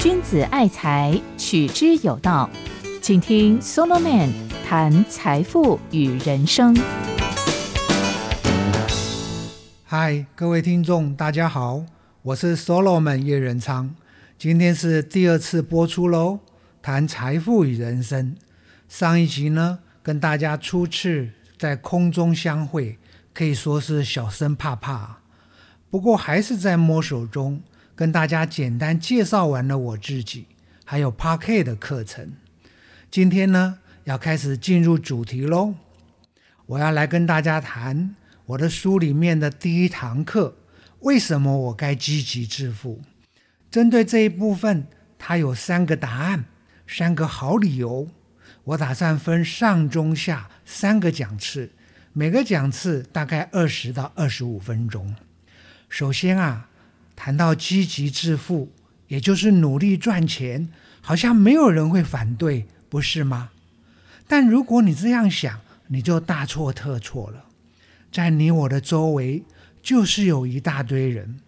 君子爱财，取之有道。请听 Solomon 谈财富与人生。嗨，各位听众，大家好，我是 Solomon 叶仁昌。今天是第二次播出喽，谈财富与人生。上一集呢，跟大家初次在空中相会，可以说是小生怕怕，不过还是在摸手中跟大家简单介绍完了我自己，还有 Park 的课程。今天呢，要开始进入主题喽，我要来跟大家谈。我的书里面的第一堂课，为什么我该积极致富？针对这一部分，它有三个答案，三个好理由。我打算分上中下三个讲次，每个讲次大概二十到二十五分钟。首先啊，谈到积极致富，也就是努力赚钱，好像没有人会反对，不是吗？但如果你这样想，你就大错特错了。在你我的周围，就是有一大堆人，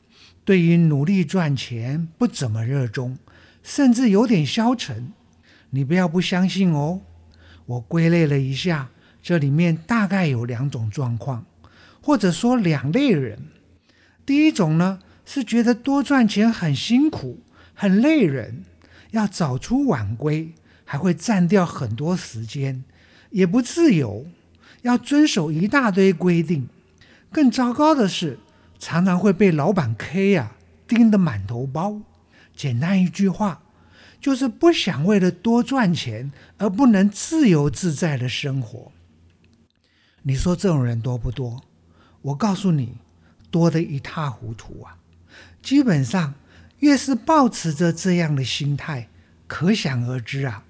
对于努力赚钱不怎么热衷，甚至有点消沉。你不要不相信哦。我归类了一下，这里面大概有两种状况，或者说两类人。第一种呢，是觉得多赚钱很辛苦、很累人，要早出晚归，还会占掉很多时间，也不自由。要遵守一大堆规定，更糟糕的是，常常会被老板 K 呀盯得满头包。简单一句话，就是不想为了多赚钱而不能自由自在的生活。你说这种人多不多？我告诉你，多得一塌糊涂啊！基本上，越是保持着这样的心态，可想而知啊，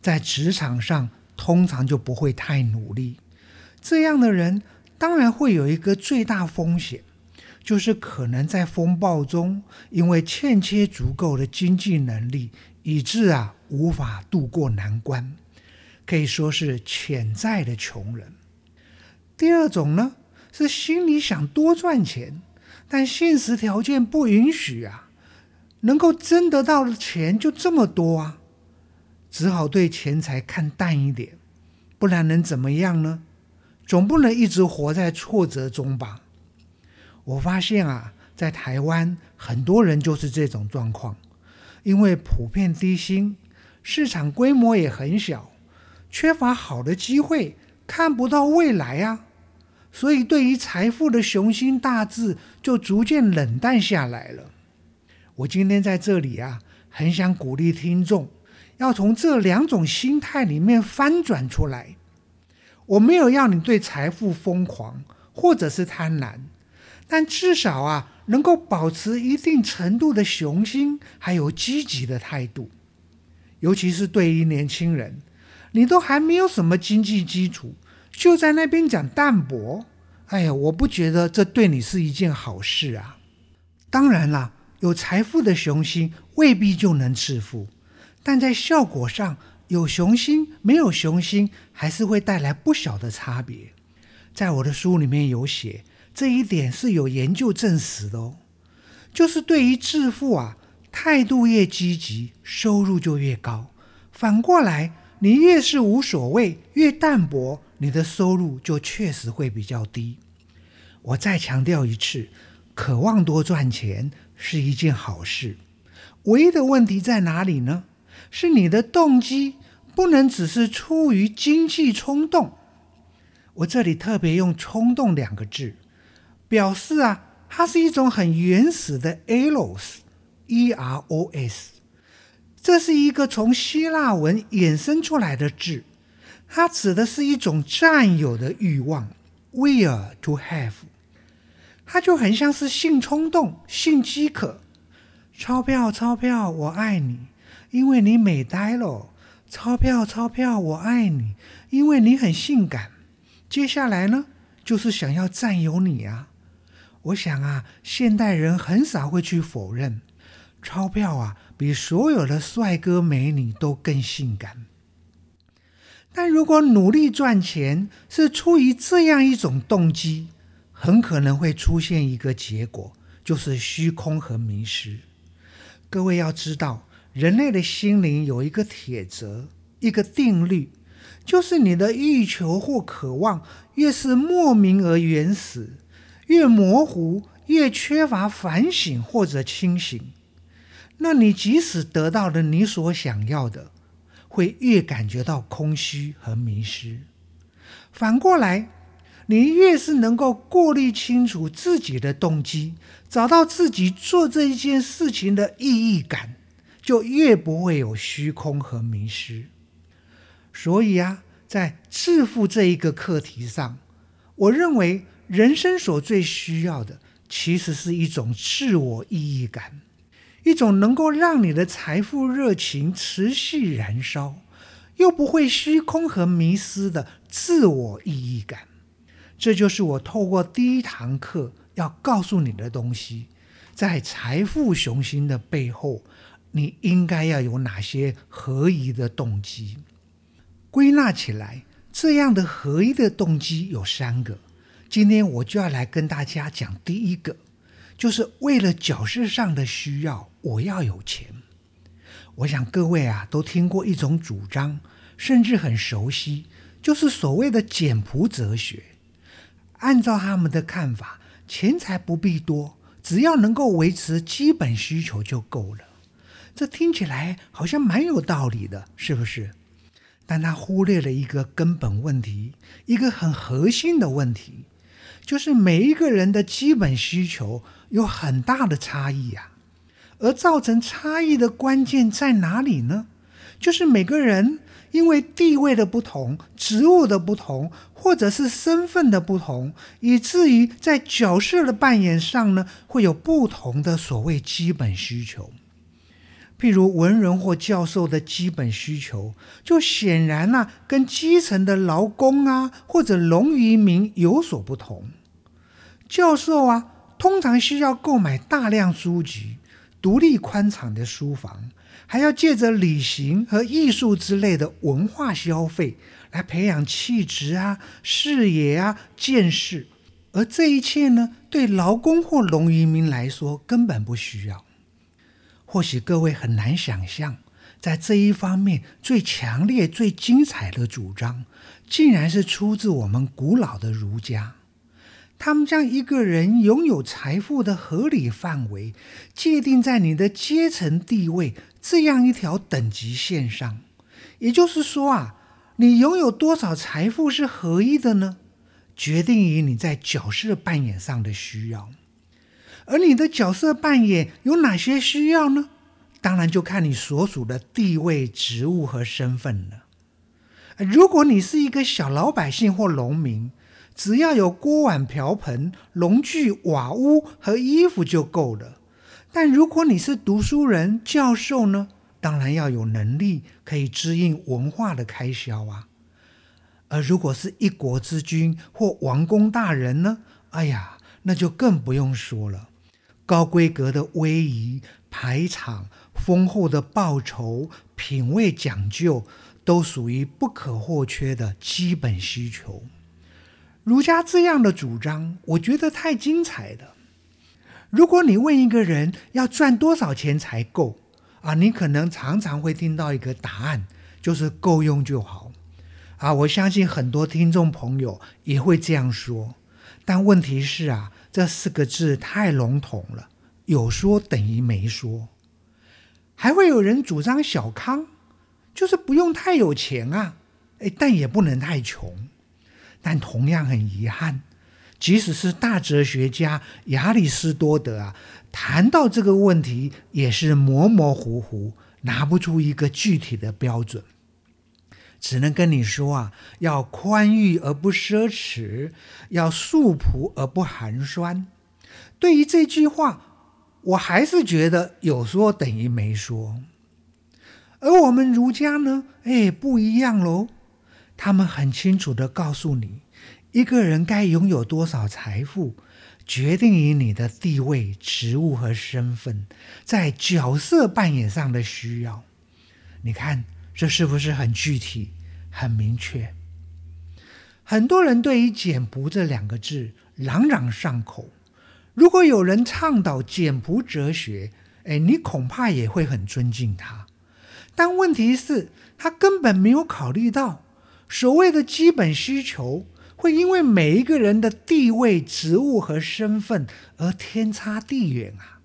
在职场上通常就不会太努力。这样的人当然会有一个最大风险，就是可能在风暴中，因为欠缺足够的经济能力，以致啊无法渡过难关，可以说是潜在的穷人。第二种呢，是心里想多赚钱，但现实条件不允许啊，能够挣得到的钱就这么多啊，只好对钱财看淡一点，不然能怎么样呢？总不能一直活在挫折中吧？我发现啊，在台湾很多人就是这种状况，因为普遍低薪，市场规模也很小，缺乏好的机会，看不到未来啊，所以对于财富的雄心大志就逐渐冷淡下来了。我今天在这里啊，很想鼓励听众，要从这两种心态里面翻转出来。我没有要你对财富疯狂，或者是贪婪，但至少啊，能够保持一定程度的雄心，还有积极的态度。尤其是对于年轻人，你都还没有什么经济基础，就在那边讲淡泊，哎呀，我不觉得这对你是一件好事啊。当然啦，有财富的雄心未必就能致富，但在效果上。有雄心没有雄心，还是会带来不小的差别。在我的书里面有写，这一点是有研究证实的哦。就是对于致富啊，态度越积极，收入就越高；反过来，你越是无所谓，越淡泊，你的收入就确实会比较低。我再强调一次，渴望多赚钱是一件好事，唯一的问题在哪里呢？是你的动机。不能只是出于经济冲动。我这里特别用“冲动”两个字，表示啊，它是一种很原始的 eros，e-r-o-s，这是一个从希腊文衍生出来的字，它指的是一种占有的欲望，will to have，它就很像是性冲动、性饥渴。钞票，钞票，我爱你，因为你美呆了。钞票，钞票，我爱你，因为你很性感。接下来呢，就是想要占有你啊！我想啊，现代人很少会去否认，钞票啊，比所有的帅哥美女都更性感。但如果努力赚钱是出于这样一种动机，很可能会出现一个结果，就是虚空和迷失。各位要知道，人类的心灵有一个铁则，一个定律，就是你的欲求或渴望越是莫名而原始，越模糊，越缺乏反省或者清醒，那你即使得到了你所想要的，会越感觉到空虚和迷失。反过来，你越是能够过滤清楚自己的动机，找到自己做这一件事情的意义感，就越不会有虚空和迷失。所以啊，在致富这一个课题上，我认为人生所最需要的，其实是一种自我意义感，一种能够让你的财富热情持续燃烧，又不会虚空和迷失的自我意义感。这就是我透过第一堂课要告诉你的东西，在财富雄心的背后，你应该要有哪些合一的动机？归纳起来，这样的合一的动机有三个。今天我就要来跟大家讲第一个，就是为了角色上的需要，我要有钱。我想各位啊，都听过一种主张，甚至很熟悉，就是所谓的简朴哲学。按照他们的看法，钱财不必多，只要能够维持基本需求就够了。这听起来好像蛮有道理的，是不是？但他忽略了一个根本问题，一个很核心的问题，就是每一个人的基本需求有很大的差异呀。而造成差异的关键在哪里呢？就是每个人。因为地位的不同、职务的不同，或者是身份的不同，以至于在角色的扮演上呢，会有不同的所谓基本需求。譬如文人或教授的基本需求，就显然呢，跟基层的劳工啊，或者农渔民有所不同。教授啊，通常需要购买大量书籍，独立宽敞的书房。还要借着旅行和艺术之类的文化消费来培养气质啊、视野啊、见识，而这一切呢，对劳工或农渔民来说根本不需要。或许各位很难想象，在这一方面最强烈、最精彩的主张，竟然是出自我们古老的儒家。他们将一个人拥有财富的合理范围界定在你的阶层地位这样一条等级线上，也就是说啊，你拥有多少财富是合一的呢？决定于你在角色扮演上的需要，而你的角色扮演有哪些需要呢？当然就看你所属的地位、职务和身份了。如果你是一个小老百姓或农民。只要有锅碗瓢盆、农具、瓦屋和衣服就够了。但如果你是读书人、教授呢？当然要有能力可以支应文化的开销啊。而如果是一国之君或王公大人呢？哎呀，那就更不用说了。高规格的威仪、排场、丰厚的报酬、品味讲究，都属于不可或缺的基本需求。儒家这样的主张，我觉得太精彩了。如果你问一个人要赚多少钱才够啊，你可能常常会听到一个答案，就是够用就好。啊，我相信很多听众朋友也会这样说。但问题是啊，这四个字太笼统了，有说等于没说。还会有人主张小康，就是不用太有钱啊，哎，但也不能太穷。但同样很遗憾，即使是大哲学家亚里士多德啊，谈到这个问题也是模模糊糊，拿不出一个具体的标准，只能跟你说啊，要宽裕而不奢侈，要素朴而不寒酸。对于这句话，我还是觉得有说等于没说。而我们儒家呢，哎，不一样喽。他们很清楚的告诉你，一个人该拥有多少财富，决定于你的地位、职务和身份，在角色扮演上的需要。你看，这是不是很具体、很明确？很多人对于“简朴”这两个字朗朗上口，如果有人倡导简朴哲学，哎，你恐怕也会很尊敬他。但问题是，他根本没有考虑到所谓的基本需求会因为每一个人的地位、职务和身份而天差地远啊！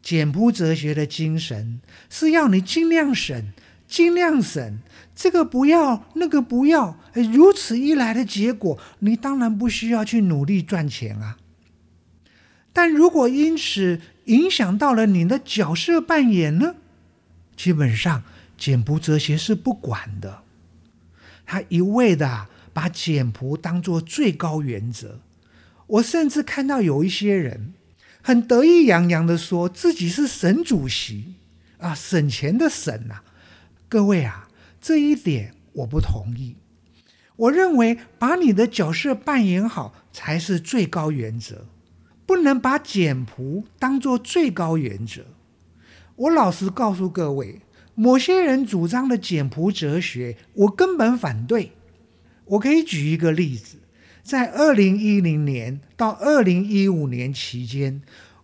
简朴哲学的精神是要你尽量省、尽量省，这个不要，那个不要。如此一来的结果，你当然不需要去努力赚钱啊。但如果因此影响到了你的角色扮演呢？基本上，简朴哲学是不管的。他一味的把简朴当作最高原则。我甚至看到有一些人很得意洋洋的说自己是省主席啊，省钱的省啊。各位啊，这一点我不同意。我认为把你的角色扮演好才是最高原则，不能把简朴当作最高原则。我老实告诉各位，某些人主张的简朴哲学，我根本反对。我可以举一个例子，在二零一零年到二零一五年期间，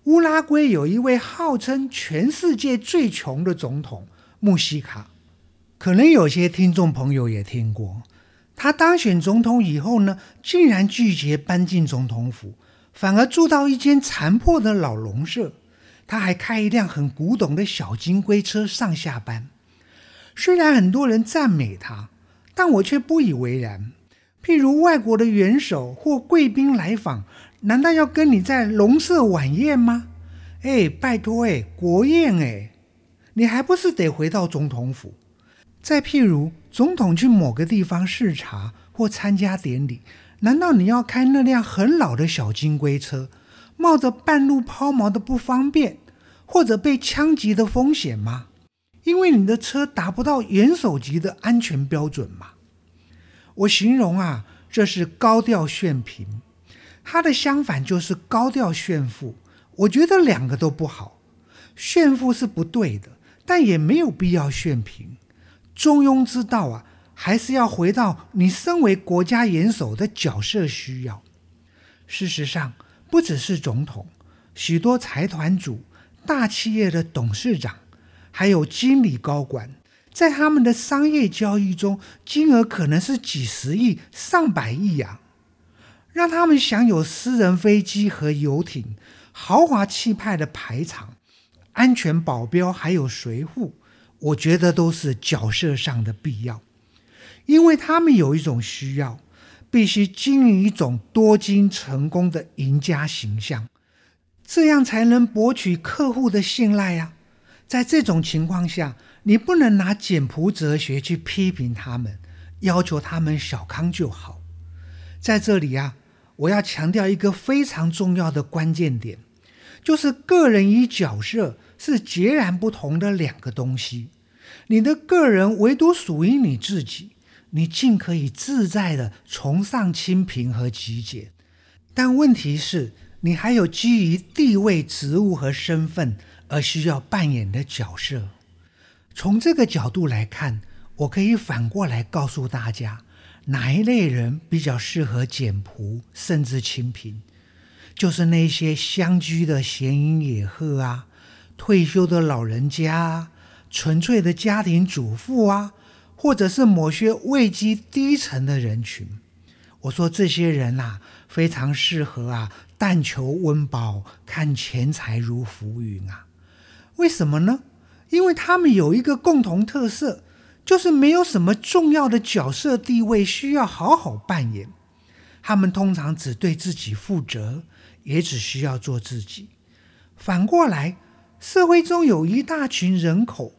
乌拉圭有一位号称全世界最穷的总统穆希卡，可能有些听众朋友也听过。他当选总统以后呢，竟然拒绝搬进总统府，反而住到一间残破的老农舍。他还开一辆很古董的小金龟车上下班。虽然很多人赞美他，但我却不以为然。譬如外国的元首或贵宾来访，难道要跟你在龙舍晚宴吗？哎，拜托，哎，国宴，哎，你还不是得回到总统府？再譬如总统去某个地方视察或参加典礼，难道你要开那辆很老的小金龟车？冒着半路抛锚的不方便，或者被枪击的风险吗？因为你的车达不到元首级的安全标准吗？我形容啊，这是高调炫贫，它的相反就是高调炫富。我觉得两个都不好，炫富是不对的，但也没有必要炫贫。中庸之道啊，还是要回到你身为国家元首的角色需要。事实上。不只是总统，许多财团主、大企业的董事长，还有经理高管，在他们的商业交易中，金额可能是几十亿、上百亿啊！让他们享有私人飞机和游艇、豪华气派的排场、安全保镖，还有随护，我觉得都是角色上的必要，因为他们有一种需要。必须经营一种多金成功的赢家形象，这样才能博取客户的信赖呀。在这种情况下，你不能拿简朴哲学去批评他们，要求他们小康就好。在这里啊，我要强调一个非常重要的关键点，就是个人与角色是截然不同的两个东西。你的个人唯独属于你自己。你尽可以自在的崇尚清贫和极简，但问题是，你还有基于地位、职务和身份而需要扮演的角色。从这个角度来看，我可以反过来告诉大家，哪一类人比较适合简朴甚至清贫，就是那些乡居的闲云野鹤啊，退休的老人家啊，纯粹的家庭主妇啊。或者是某些位阶低层的人群，我说这些人呐，非常适合啊，但求温饱，看钱财如浮云啊。为什么呢？因为他们有一个共同特色，就是没有什么重要的角色地位需要好好扮演。他们通常只对自己负责，也只需要做自己。反过来，社会中有一大群人口。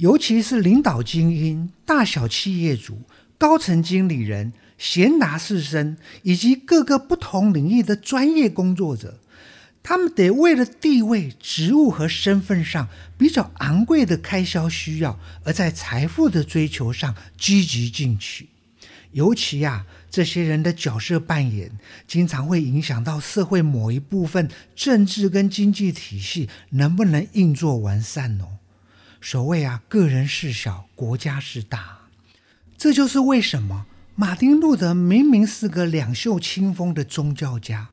尤其是领导精英、大小企业主、高层经理人、贤达士绅以及各个不同领域的专业工作者，他们得为了地位、职务和身份上比较昂贵的开销需要，而在财富的追求上积极进取。尤其呀，这些人的角色扮演，经常会影响到社会某一部分政治跟经济体系能不能运作完善哦。所谓啊，个人事小，国家事大。这就是为什么马丁路德明明是个两袖清风的宗教家，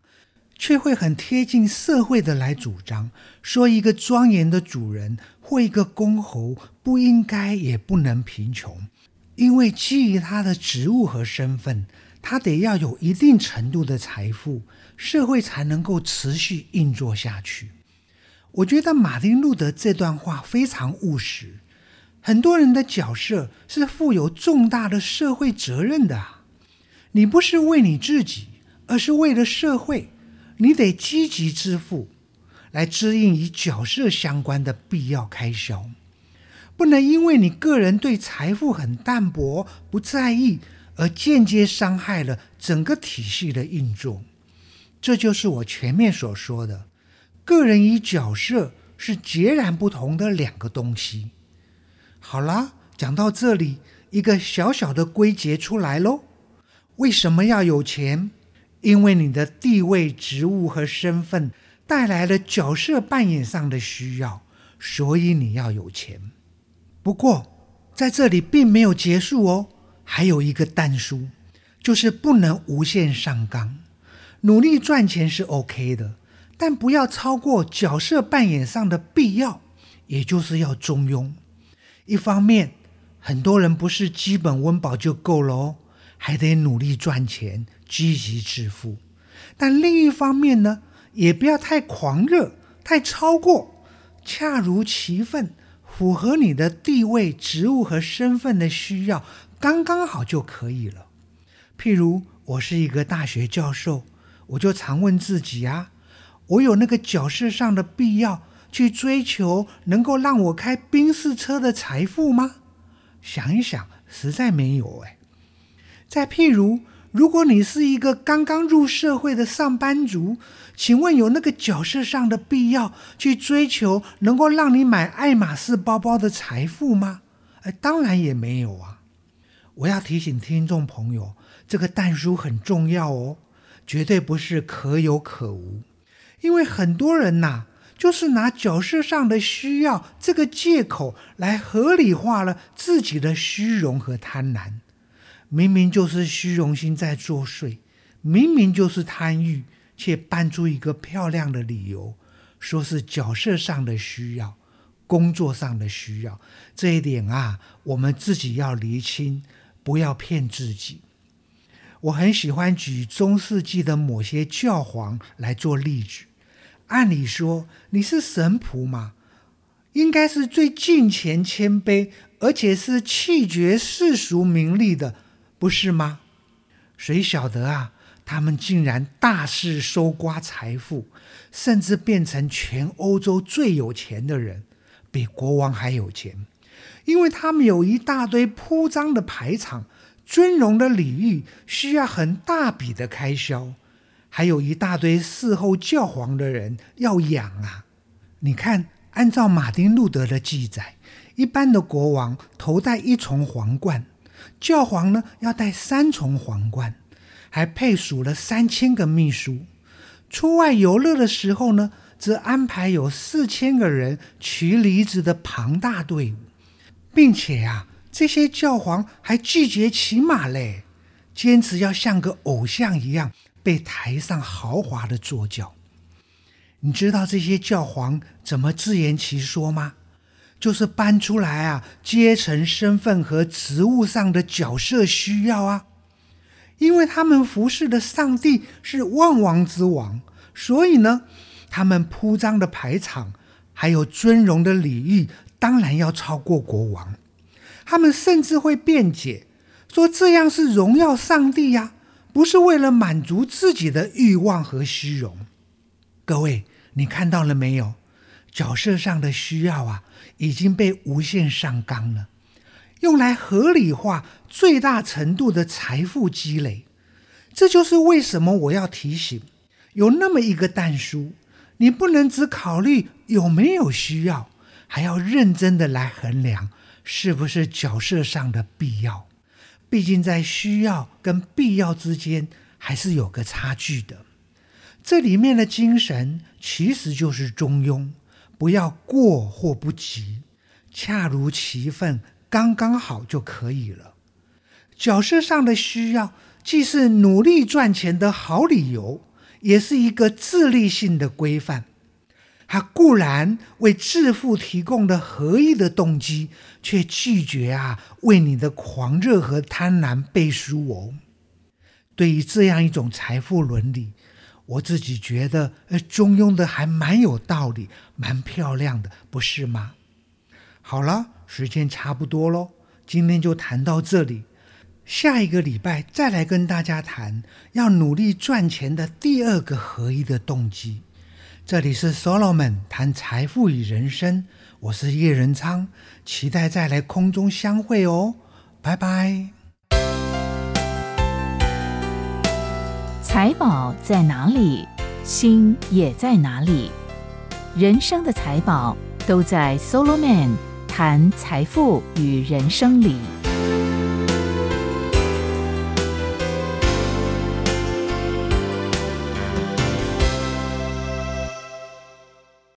却会很贴近社会的来主张，说一个庄严的主人或一个公侯不应该也不能贫穷，因为基于他的职务和身份，他得要有一定程度的财富，社会才能够持续运作下去。我觉得马丁路德这段话非常务实。很多人的角色是负有重大的社会责任的，你不是为你自己，而是为了社会。你得积极支付，来支应与角色相关的必要开销，不能因为你个人对财富很淡薄、不在意，而间接伤害了整个体系的运作。这就是我前面所说的，个人与角色是截然不同的两个东西。好啦，讲到这里，一个小小的归结出来喽。为什么要有钱？因为你的地位、职务和身份带来了角色扮演上的需要，所以你要有钱。不过在这里并没有结束哦，还有一个但书，就是不能无限上纲。努力赚钱是 OK 的，但不要超过角色扮演上的必要，也就是要中庸。一方面，很多人不是基本温饱就够了哦，还得努力赚钱。积极致富，但另一方面呢，也不要太狂热、太超过，恰如其分，符合你的地位、职务和身份的需要，刚刚好就可以了。譬如我是一个大学教授，我就常问自己啊：我有那个角色上的必要去追求能够让我开宾士车的财富吗？想一想，实在没有哎。再譬如。如果你是一个刚刚入社会的上班族，请问有那个角色上的必要去追求能够让你买爱马仕包包的财富吗？哎，当然也没有啊！我要提醒听众朋友，这个但书很重要哦，绝对不是可有可无，因为很多人呐，就是拿角色上的需要这个借口来合理化了自己的虚荣和贪婪。明明就是虚荣心在作祟，明明就是贪欲，却搬出一个漂亮的理由，说是角色上的需要、工作上的需要。这一点啊，我们自己要厘清，不要骗自己。我很喜欢举中世纪的某些教皇来做例子。按理说，你是神仆嘛，应该是最敬虔、谦卑，而且是弃绝世俗名利的。不是吗？谁晓得啊？他们竟然大肆搜刮财富，甚至变成全欧洲最有钱的人，比国王还有钱。因为他们有一大堆铺张的排场、尊荣的礼遇，需要很大笔的开销，还有一大堆侍候教皇的人要养啊！你看，按照马丁路德的记载，一般的国王头戴一重皇冠。教皇呢要戴三重皇冠，还配属了三千个秘书。出外游乐的时候呢，则安排有四千个人骑驴子的庞大队伍，并且啊，这些教皇还拒绝骑马嘞，坚持要像个偶像一样被抬上豪华的坐轿。你知道这些教皇怎么自圆其说吗？就是搬出来啊，阶层、身份和职务上的角色需要啊，因为他们服侍的上帝是万王之王，所以呢，他们铺张的排场还有尊荣的礼遇，当然要超过国王。他们甚至会辩解说，这样是荣耀上帝呀，不是为了满足自己的欲望和虚荣。各位，你看到了没有？角色上的需要啊。已经被无限上纲了，用来合理化最大程度的财富积累。这就是为什么我要提醒，有那么一个但书，你不能只考虑有没有需要，还要认真的来衡量是不是角色上的必要。毕竟在需要跟必要之间还是有个差距的。这里面的精神其实就是中庸。不要过或不及，恰如其分，刚刚好就可以了。角色上的需要，既是努力赚钱的好理由，也是一个自律性的规范。他固然为致富提供了合意的动机，却拒绝啊为你的狂热和贪婪背书哦。对于这样一种财富伦理，我自己觉得，呃，中庸的还蛮有道理，蛮漂亮的，不是吗？好了，时间差不多喽，今天就谈到这里。下一个礼拜再来跟大家谈要努力赚钱的第二个合一的动机。这里是 Solomon 谈财富与人生，我是叶仁昌，期待再来空中相会哦，拜拜。财宝在哪里，心也在哪里。人生的财宝都在 Solomon 谈财富与人生里。